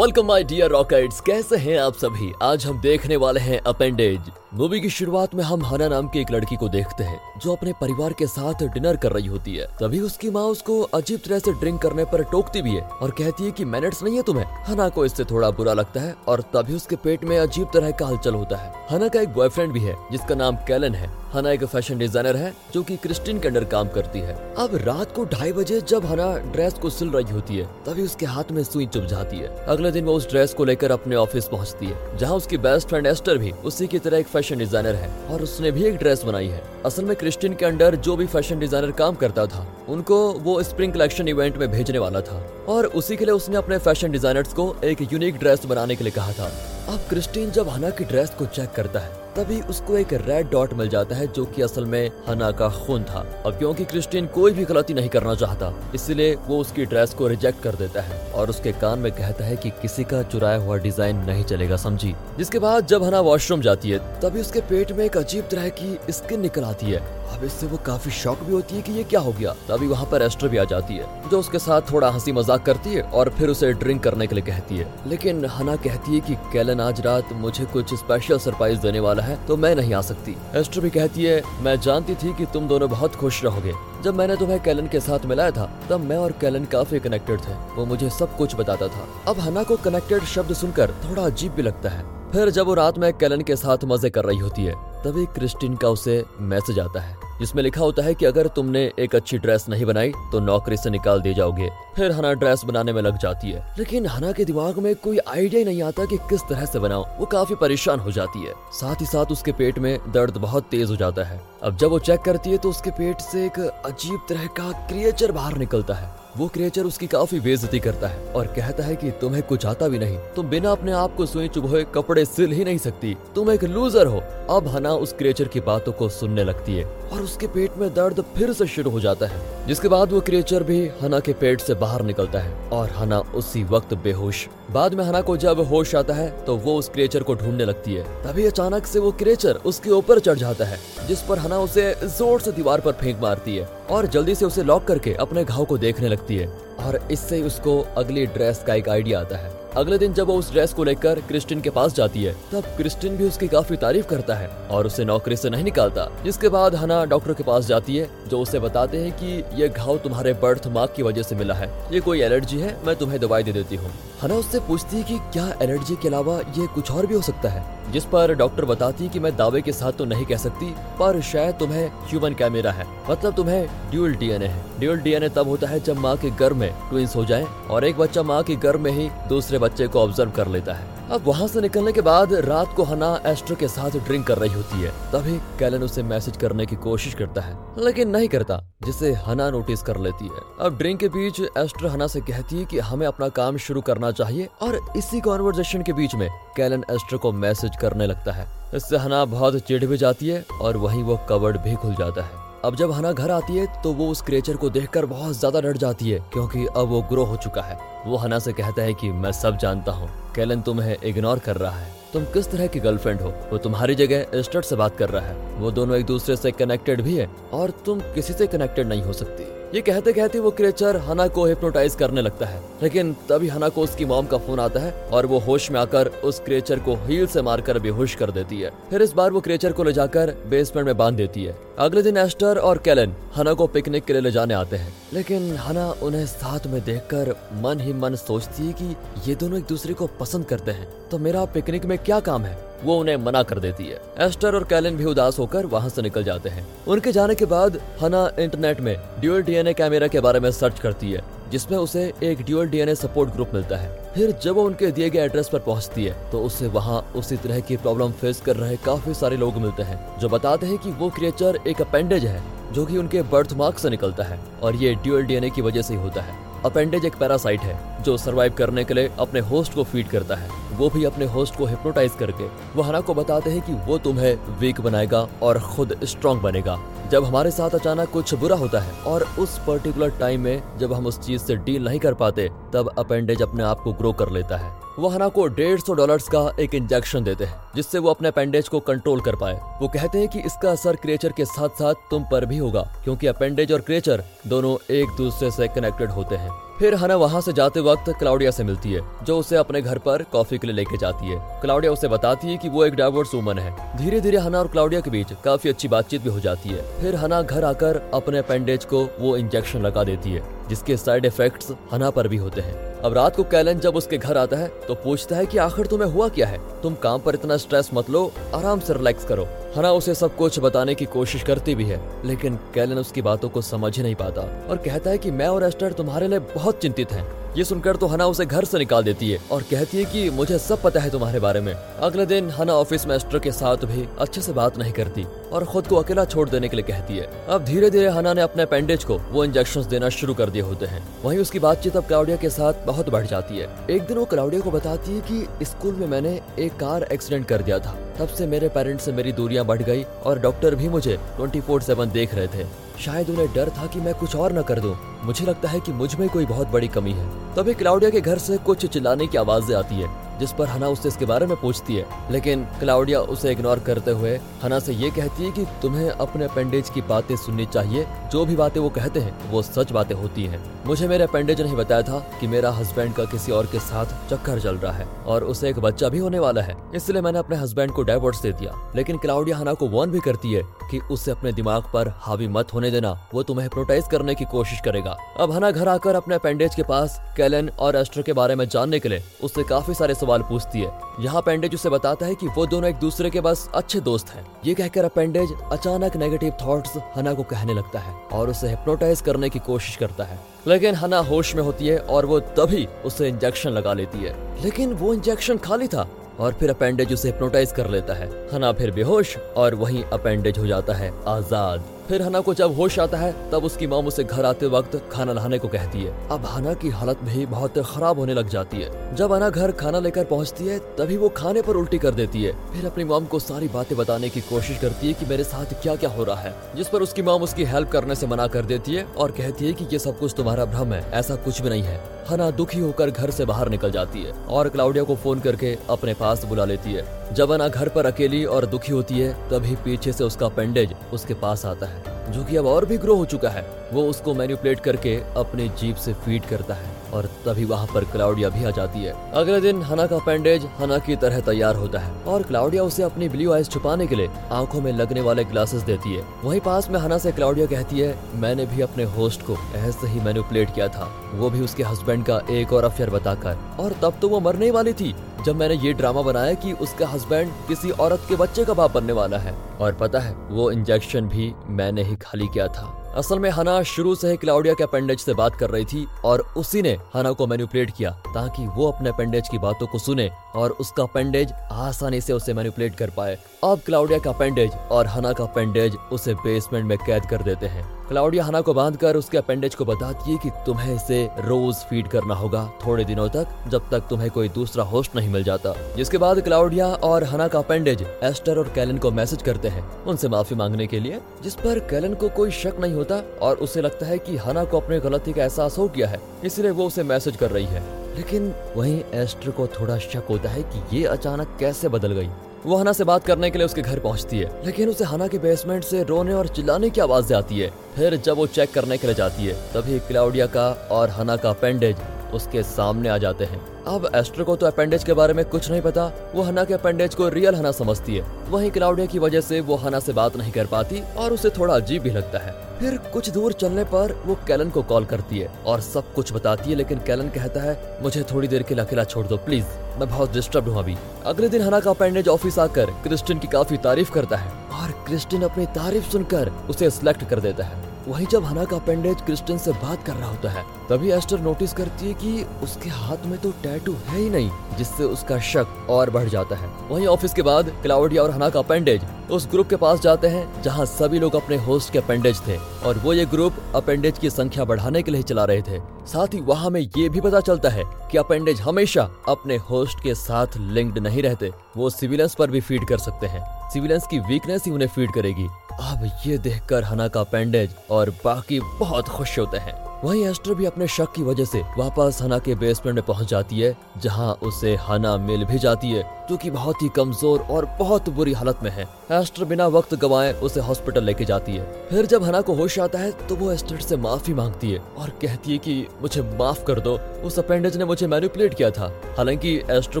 Welcome my dear rockets कैसे हैं आप सभी? आज हम देखने वाले हैं अपेंडेज मूवी की शुरुआत में हम हना नाम की एक लड़की को देखते हैं, जो अपने परिवार के साथ डिनर कर रही होती है। तभी उसकी माँ उसको अजीब तरह से ड्रिंक करने पर टोकती भी है और कहती है कि मैनर्स नहीं है तुम्हें। हना को इससे थोड़ा बुरा लगता है और तभी उसके पेट में अजीब तरह का हलचल होता है। हना का एक बॉयफ्रेंड भी है, जिसका नाम कैलन है। हना एक फ़ैशन डिज़ाइनर है जो कि क्रिस्टिन के अंडर काम करती है। अब रात को ढाई बजे जब हना ड्रेस को सिल रही होती है, तभी उसके हाथ में सुई चुभ जाती है। अगले दिन वो उस ड्रेस को लेकर अपने ऑफ़िस पहुँचती है, जहाँ उसकी बेस्ट फ्रेंड एस्टर भी उसी की तरह एक फ़ैशन डिज़ाइनर है और उसने भी एक ड्रेस बनाई है। असल में क्रिस्टिन के अंडर जो भी फ़ैशन डिज़ाइनर काम करता था, उनको वो स्प्रिंग कलेक्शन इवेंट में भेजने वाला था। और उसी के लिए उसने अपने फ़ैशन डिजाइनर्स को एक यूनिक ड्रेस बनाने के लिए कहा था। अब क्रिस्टीन जब हना की ड्रेस को चेक करता है, तभी उसको एक रेड डॉट मिल जाता है जो कि असल में हना का खून था। अब क्योंकि क्रिस्टीन कोई भी गलती नहीं करना चाहता, इसलिए वो उसकी ड्रेस को रिजेक्ट कर देता है और उसके कान में कहता है कि किसी का चुराया हुआ डिज़ाइन नहीं चलेगा, समझी? जिसके बाद जब हना वॉशरूम जाती है, तभी उसके पेट में एक अजीब तरह की स्किन निकल आती है। अब इससे वो काफ़ी शॉक भी होती है कि ये क्या हो गया। तभी वहाँ पर एस्टर भी आ जाती है, जो उसके साथ थोड़ा हँसी मज़ाक करती है और फिर उसे ड्रिंक करने के लिए कहती है। लेकिन हना कहती है कि कैलन आज रात मुझे कुछ स्पेशल सरप्राइज़ देने वाला है तो मैं नहीं आ सकती। एस्टर भी कहती है, मैं जानती थी कि तुम दोनों बहुत खुश रहोगे। जब मैंने तुम्हें कैलन के साथ मिलाया था, तब मैं और कैलन काफ़ी कनेक्टेड थे। वो मुझे सब कुछ बताता था। अब हना को कनेक्टेड शब्द सुनकर थोड़ा अजीब भी लगता है। फिर जब वो रात में कैलन के साथ मज़े कर रही होती है, तभी क्रिस्टिन का उसे मैसेज आता है। जिसमें लिखा होता है कि अगर तुमने एक अच्छी ड्रेस नहीं बनाई तो नौकरी से निकाल दिए जाओगे। फिर हना ड्रेस बनाने में लग जाती है। लेकिन हना के दिमाग में कोई आइडिया नहीं आता कि किस तरह से बनाओ वो काफ़ी परेशान हो जाती है। साथ ही साथ उसके पेट में दर्द बहुत तेज हो जाता है। अब जब वो चेक करती है तो उसके पेट से एक अजीब तरह का क्रिएचर बाहर निकलता है। वो क्रिएचर उसकी काफ़ी बेजती करता है और कहता है कि तुम्हें कुछ आता भी नहीं। तुम बिना अपने आप को सुई चुभोए कपड़े सिल ही नहीं सकती। तुम एक लूजर हो। अब हना उस क्रिएचर की बातों को सुनने लगती है और उसके पेट में दर्द फिर से शुरू हो जाता है। जिसके बाद वो क्रिएचर भी हना के पेट से बाहर निकलता है और हना उसी वक्त बेहोश। बाद में हना को जब होश आता है तो वो उस क्रिएचर को ढूँढने लगती है। तभी अचानक से वो क्रिएचर उसके ऊपर चढ़ जाता है, जिस पर हना उसे ज़ोर से दीवार पर फेंक मारती है और जल्दी से उसे लॉक करके अपने घाव को देखने लगती है। और इससे उसको अगली ड्रेस का एक आइडिया आता है। अगले दिन जब वो उस ड्रेस को लेकर क्रिस्टिन के पास जाती है, तब क्रिस्टिन भी उसकी काफ़ी तारीफ़ करता है और उसे नौकरी से नहीं निकालता। जिसके बाद हना डॉक्टर के पास जाती है, जो उसे बताते हैं कि ये घाव तुम्हारे बर्थ मार्क की वजह से मिला है। ये कोई एलर्जी है? मैं तुम्हें दवाई दे देती हूँ। हना उससे पूछती है की क्या एलर्जी के अलावा ये कुछ और भी हो सकता है? जिस पर डॉक्टर बताती कि मैं दावे के साथ तो नहीं कह सकती, पर शायद तुम्हें ह्यूमन कैमेरा है। मतलब तुम्हें ड्यूल डीएनए है। ड्यूल डीएनए तब होता है जब माँ के गर्भ में ट्विंस हो जाए और एक बच्चा माँ के गर्भ में ही दूसरे बच्चे को ऑब्ज़र्व कर लेता है। अब वहाँ से निकलने के बाद रात को हना एस्ट्रो के साथ ड्रिंक कर रही होती है। तभी कैलन उसे मैसेज करने की कोशिश करता है, लेकिन नहीं करता, जिसे हना नोटिस कर लेती है। अब ड्रिंक के बीच एस्ट्रो हना से कहती है कि हमें अपना काम शुरू करना चाहिए, और इसी कॉन्वर्जेशन के बीच में कैलन एस्ट्रो को मैसेज करने लगता है। इससे हना बहुत चिढ़ भी जाती है, और वहीं वो कवर्ड भी खुल जाता है। अब जब हना घर आती है तो वो उस क्रेचर को देखकर बहुत ज़्यादा डर जाती है, क्योंकि अब वो ग्रो हो चुका है। वो हना से कहता है कि मैं सब जानता हूँ। कैलन तुम्हें इग्नोर कर रहा है। तुम किस तरह की गर्लफ्रेंड हो? वो तुम्हारी जगह एस्टर से बात कर रहा है। वो दोनों एक दूसरे से कनेक्टेड भी है, और तुम किसी से कनेक्टेड नहीं हो सकती। ये कहते कहते वो क्रेचर हना को हिप्नोटाइज करने लगता है। लेकिन तभी हना को उसकी मॉम का फ़ोन आता है और वो होश में आकर उस क्रेचर को हील से मारकर बेहोश कर देती है। फिर इस बार वो क्रेचर को ले जाकर बेसमेंट में बाँध देती है। अगले दिन एस्टर और कैलन हना को पिकनिक के लिए ले जाने आते हैं। लेकिन हना उन्हें साथ में देखकर मन ही मन सोचती है कि ये दोनों एक दूसरे को पसंद करते हैं। तो मेरा पिकनिक में क्या काम है? वो उन्हें मना कर देती है। एस्टर और कैलिन भी उदास होकर वहाँ से निकल जाते हैं। उनके जाने के बाद, हना इंटरनेट में ड्यूअल डीएनए कैमरा के बारे में सर्च करती है, जिसमें उसे एक ड्यूअल डीएनए सपोर्ट ग्रुप मिलता है। फिर जब वो उनके दिए गए एड्रेस पर पहुँचती है तो उसे वहाँ उसी तरह की प्रॉब्लम फेस कर रहे काफ़ी सारे लोग मिलते हैं, जो बताते हैं कि वो क्रिएचर एक अपेंडेज है, जो कि उनके बर्थ मार्क से निकलता है, और ये ड्यूअल डीएनए की वजह से ही होता है। अपेंडेज एक पैरासाइट है। जो सरवाइव करने के लिए अपने होस्ट को फ़ीड करता है। वो भी अपने होस्ट को हिप्नोटाइज करके। वो हना को बताते हैं कि वो तुम्हें वीक बनाएगा और खुद स्ट्रांग बनेगा। जब हमारे साथ अचानक कुछ बुरा होता है और उस पर्टिकुलर टाइम में जब हम उस चीज़ से डील नहीं कर पाते, तब अपेंडेज अपने आप को ग्रो कर लेता है। वो हना को डेढ़ सौ डॉलर का एक इंजेक्शन देते हैं, जिससे वो अपने अपेंडेज को कंट्रोल कर पाए। वो कहते हैं कि इसका असर क्रिएचर के साथ साथ तुम पर भी होगा, क्योंकि अपेंडेज और क्रिएचर दोनों एक दूसरे से कनेक्टेड होते हैं। फिर हना वहाँ से जाते वक्त क्लाउडिया से मिलती है, जो उसे अपने घर पर कॉफ़ी के लिए लेके जाती है। क्लाउडिया उसे बताती है कि वो एक डाइवर्स वुमन है। धीरे धीरे हना और क्लाउडिया के बीच काफ़ी अच्छी बातचीत भी हो जाती है। फिर हना घर आकर अपने अपेंडेज को वो इंजेक्शन लगा देती है। जिसके साइड इफेक्ट्स हना पर भी होते हैं। अब रात को कैलन जब उसके घर आता है तो पूछता है कि आखिर तुम्हें हुआ क्या है? तुम काम पर इतना स्ट्रेस मत लो, आराम से रिलैक्स करो। हना उसे सब कुछ बताने की कोशिश करती भी है, लेकिन कैलन उसकी बातों को समझ ही नहीं पाता और कहता है कि मैं और एस्टर तुम्हारे लिए बहुत चिंतित हैं। ये सुनकर तो हना उसे घर से निकाल देती है और कहती है कि मुझे सब पता है तुम्हारे बारे में। अगले दिन हना ऑफ़िस में एस्टर के साथ भी अच्छे से बात नहीं करती और खुद को अकेला छोड़ देने के लिए कहती है। अब धीरे धीरे हना ने अपने अपेंडेज को, वो इंजेक्शन देना शुरू कर दिए होते हैं। वहीं उसकी बातचीत अब क्लाउडिया के साथ बहुत बढ़ जाती है। एक दिन वो क्लाउडिया को बताती है कि स्कूल में मैंने एक कार एक्सीडेंट कर दिया था। तब से मेरे पेरेंट्स से मेरी दूरियाँ बढ़ गई और डॉक्टर भी मुझे ट्वेंटी फोर सेवन देख रहे थे। शायद उन्हें डर था कि मैं कुछ और न कर दूँ। मुझे लगता है कि मुझमें कोई बहुत बड़ी कमी है तभी क्लाउडिया के घर से कुछ चिल्लाने की आवाज़ें आती है जिस पर हना उससे इसके बारे में पूछती है। लेकिन क्लाउडिया उसे इग्नोर करते हुए हना से ये कहती है कि तुम्हें अपने अपेंडेज की बातें सुननी चाहिए। जो भी बातें वो कहते हैं, वो सच बातें होती हैं। मुझे मेरे अपेंडेज ने बताया था कि मेरा हस्बैंड का किसी और के साथ चक्कर चल रहा है और उसे एक बच्चा भी होने वाला है। इसलिए मैंने अपने हस्बैंड को डाइवोर्स दे दिया। लेकिन क्लाउडिया हना को वॉर्न भी करती है कि उसे अपने दिमाग पर हावी मत होने देना। वो तुम्हें प्रोटेज करने की कोशिश करेगा। अब हना घर आकर अपने अपेंडेज के पास कैलन और एस्टर के बारे में जानने के लिए उससे काफ़ी सारे सवाल पूछती है। यहाँ अपेंडेज उसे बताता है कि वो दोनों एक दूसरे के बस अच्छे दोस्त हैं। ये कहकर अपेंडेज अचानक नेगेटिव थॉट्स हना को कहने लगता है और उसे हिप्नोटाइज करने की कोशिश करता है। लेकिन हना होश में होती है और वो तभी उसे इंजेक्शन लगा लेती है। लेकिन वो इंजेक्शन खाली था और फिर अपेंडेज उसे हिप्नोटाइज कर लेता है। हना फिर बेहोश और वहीं अपेंडेज हो जाता है आज़ाद। फिर हना को जब होश आता है, तब उसकी माम उसे घर आते वक्त खाना लाने को कहती है। अब हना की हालत भी बहुत खराब होने लग जाती है। जब हना घर खाना लेकर पहुँचती है, तभी वो खाने पर उल्टी कर देती है। फिर अपनी माम को सारी बातें बताने की कोशिश करती है कि मेरे साथ क्या क्या हो रहा है, जिस पर उसकी माम उसकी हेल्प करने से मना कर देती है और कहती है की ये सब कुछ तुम्हारा भ्रम है, ऐसा कुछ भी नहीं है। हना दुखी होकर घर से बाहर निकल जाती है और क्लाउडिया को फ़ोन करके अपने पास बुला लेती है। जब अना घर पर अकेली और दुखी होती है, तभी पीछे से उसका पेंडेज उसके पास आता है। जो कि अब और भी ग्रो हो चुका है। वो उसको मैन्युपुलेट करके अपने जीप से फ़ीड करता है और तभी वहाँ पर क्लाउडिया भी आ जाती है। अगले दिन हना का पेंडेज हना की तरह तैयार होता है और क्लाउडिया उसे अपनी ब्लू आइज़ छुपाने के लिए आँखों में लगने वाले ग्लासेस देती है। वहीं पास में हना से क्लाउडिया कहती है, मैंने भी अपने होस्ट को ऐसे ही मैन्युपुलेट किया था। वो भी उसके हस्बैंड का एक और अफेयर बताकर। और तब तो वो मरने वाली थी। जब मैंने ये ड्रामा बनाया कि उसका हस्बैंड किसी औरत के बच्चे का बाप बनने वाला है। और पता है, वो इंजेक्शन भी मैंने ही खाली किया था। असल में हना शुरू से ही क्लाउडिया के अपेंडेज से बात कर रही थी और उसी ने हना को मैनिपुलेट किया ताकि वो अपने अपेंडेज की बातों को सुने और उसका अपेंडेज आसानी से उसे मैनिपुलेट कर पाए। अब क्लाउडिया का अपेंडेज और हना का अपेंडेज उसे बेसमेंट में कैद कर देते हैं। क्लाउडिया हना को बांधकर उसके अपेंडेज को बताती है कि तुम्हें इसे रोज फ़ीड करना होगा थोड़े दिनों तक, जब तक तुम्हें कोई दूसरा होस्ट नहीं मिल जाता। जिसके बाद क्लाउडिया और हना का अपेंडेज एस्टर और कैलन को मैसेज करते हैं, उनसे माफ़ी मांगने के लिए, जिस पर कैलन को कोई शक नहीं होता और उसे लगता है की हना को अपनी गलती का एहसास हो गया है, इसलिए वो उसे मैसेज कर रही है। लेकिन वहीं एस्टर को थोड़ा शक होता है कि ये अचानक कैसे बदल गई। वो हना से बात करने के लिए उसके घर पहुँचती है, लेकिन उसे हना के बेसमेंट से रोने और चिल्लाने की आवाज़ आती है। फिर जब वो चेक करने के लिए जाती है, तभी क्लाउडिया का और हना का अपेंडेज उसके सामने आ जाते हैं। अब एस्टर को तो अपेंडेज के बारे में कुछ नहीं पता, वो हना के अपेंडेज को रियल हना समझती है। वहीं क्लाउडिया की वजह से वो हना से बात नहीं कर पाती और उसे थोड़ा अजीब भी लगता है। फिर कुछ दूर चलने पर वो कैलन को कॉल करती है और सब कुछ बताती है, लेकिन कैलन कहता है, मुझे थोड़ी देर के लिए अकेला छोड़ दो, प्लीज़। मैं बहुत डिस्टर्ब हूँ अभी। अगले दिन हना का अपेंडेज ऑफ़िस आकर क्रिस्टिन की काफ़ी तारीफ़ करता है और क्रिस्टिन अपनी तारीफ़ सुनकर उसे सिलेक्ट कर देता है। वहीं जब हना का अपेंडेज क्रिस्टन से बात कर रहा होता है, तभी एस्टर नोटिस करती है कि उसके हाथ में तो टैटू है ही नहीं, जिससे उसका शक और बढ़ जाता है। वहीं ऑफ़िस के बाद क्लाउडिया और हना का अपेंडेज उस ग्रुप के पास जाते हैं, जहाँ सभी लोग अपने होस्ट के अपेंडेज थे, और वो ये ग्रुप अपेंडेज की संख्या बढ़ाने के लिए चला रहे थे। साथ ही वहाँ में ये भी पता चलता है कि अपेंडेज हमेशा अपने होस्ट के साथ लिंक्ड नहीं रहते, वो सिविलियंस पर भी फ़ीड कर सकते हैं। सिविलियंस की वीकनेस ही उन्हें फ़ीड करेगी। अब ये देखकर हना का पैंडेज और बाकी बहुत खुश होते हैं। वहीं एस्टर भी अपने शक की वजह से वापस हना के बेसमेंट में पहुँच जाती है, जहाँ उसे हना मिल भी जाती है, जो कि बहुत ही कमज़ोर और बहुत बुरी हालत में है। एस्टर बिना वक्त गवाए उसे हॉस्पिटल लेके जाती है। फिर जब हना को होश आता है तो वो एस्टर से माफ़ी मांगती है और कहती है कि, मुझे माफ़ कर दो। उस अपेंडेज ने मुझे मैनिपुलेट किया था। हालाँकि एस्टर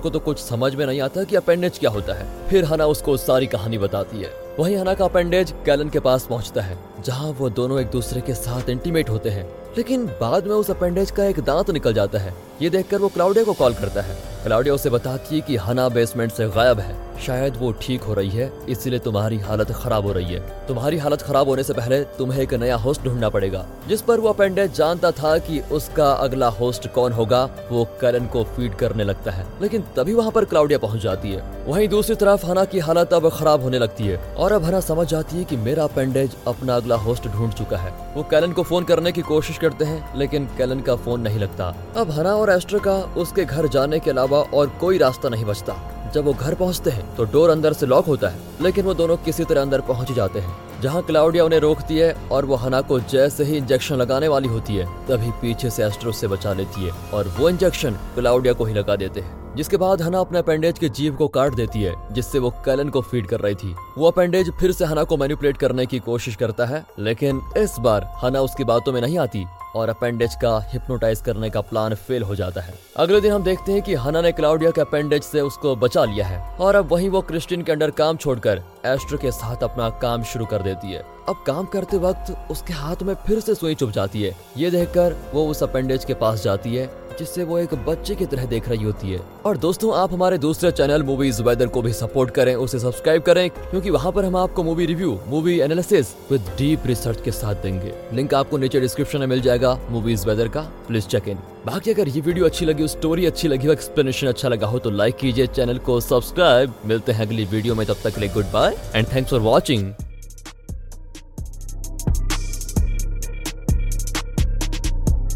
को तो कुछ समझ में नहीं आता कि अपेंडेज क्या होता है। फिर हना उसको सारी कहानी बताती है। वहीं हना का अपेंडेज कैलन के पास पहुँचता है, जहाँ वो दोनों एक दूसरे के साथ इंटीमेट होते हैं। लेकिन बाद में उस अपेंडेज का एक दांत निकल जाता है। ये देखकर वो क्लाउडिया को कॉल करता है। क्लाउडिया उसे बताती है कि हना बेसमेंट से गायब है। शायद वो ठीक हो रही है, इसीलिए तुम्हारी हालत खराब हो रही है। तुम्हारी हालत खराब होने से पहले तुम्हें एक नया होस्ट ढूंढना पड़ेगा, जिस पर वो अपेंडेज जानता था कि उसका अगला होस्ट कौन होगा, वो करण को फ़ीड करने लगता है। लेकिन तभी वहाँ पर क्लाउडिया पहुँच जाती है। वहीं दूसरी तरफ़ हना की हालत अब खराब होने लगती है, और अब हना समझ जाती है की मेरा अपेंडेज अपना अगला होस्ट ढूंढ चुका है। वो कैलन को फ़ोन करने की कोशिश करते हैं, लेकिन कैलन का फ़ोन नहीं लगता। अब हना और एस्टर का उसके घर जाने के अलावा और कोई रास्ता नहीं बचता। जब वो घर पहुँचते हैं तो डोर अंदर से लॉक होता है, लेकिन वो दोनों किसी तरह अंदर पहुँच जाते हैं। जहाँ क्लाउडिया उन्हें रोकती है, और वो हना को जैसे ही इंजेक्शन लगाने वाली होती है, तभी पीछे से एस्ट्रो से बचा लेती है, और वो इंजेक्शन क्लाउडिया को ही लगा देते हैं। जिसके बाद हना अपने अपेंडेज के जीव को काट देती है, जिससे वो कैलन को फ़ीड कर रही थी। वो अपेंडेज फिर से हना को मैनिपुलेट करने की कोशिश करता है, लेकिन इस बार हना उसकी बातों में नहीं आती और अपेंडेज का हिप्नोटाइज करने का प्लान फेल हो जाता है। अगले दिन हम देखते हैं कि हना ने क्लाउडिया के अपेंडेज से उसको बचा लिया है और अब वहीं वो क्रिस्टिन के अंडर काम छोड़कर एस्ट्रो के साथ अपना काम शुरू कर देती है। अब काम करते वक्त उसके हाथ में फिर से सुई चुप जाती है। ये देखकर वो उस अपेंडेज के पास जाती है जिससे वो एक बच्चे की तरह देख रही होती है। और दोस्तों, आप हमारे दूसरे चैनल मूवीज़ वेदर को भी सपोर्ट करें, उसे सब्सक्राइब करें, क्योंकि वहाँ पर हम आपको movie review movie analysis with deep research के साथ देंगे। लिंक आपको नीचे डिस्क्रिप्शन में मिल जाएगा मूवीज़ वेदर का। प्लीज़ चेक इन बाकी अगर ये वीडियो अच्छी लगी स्टोरी अच्छी लगी हो एक्सप्लेनेशन अच्छा लगा हो तो लाइक कीजिए, चैनल को सब्सक्राइब मिलते हैं अगली वीडियो में, तब तक लिए goodbye and thanks for watching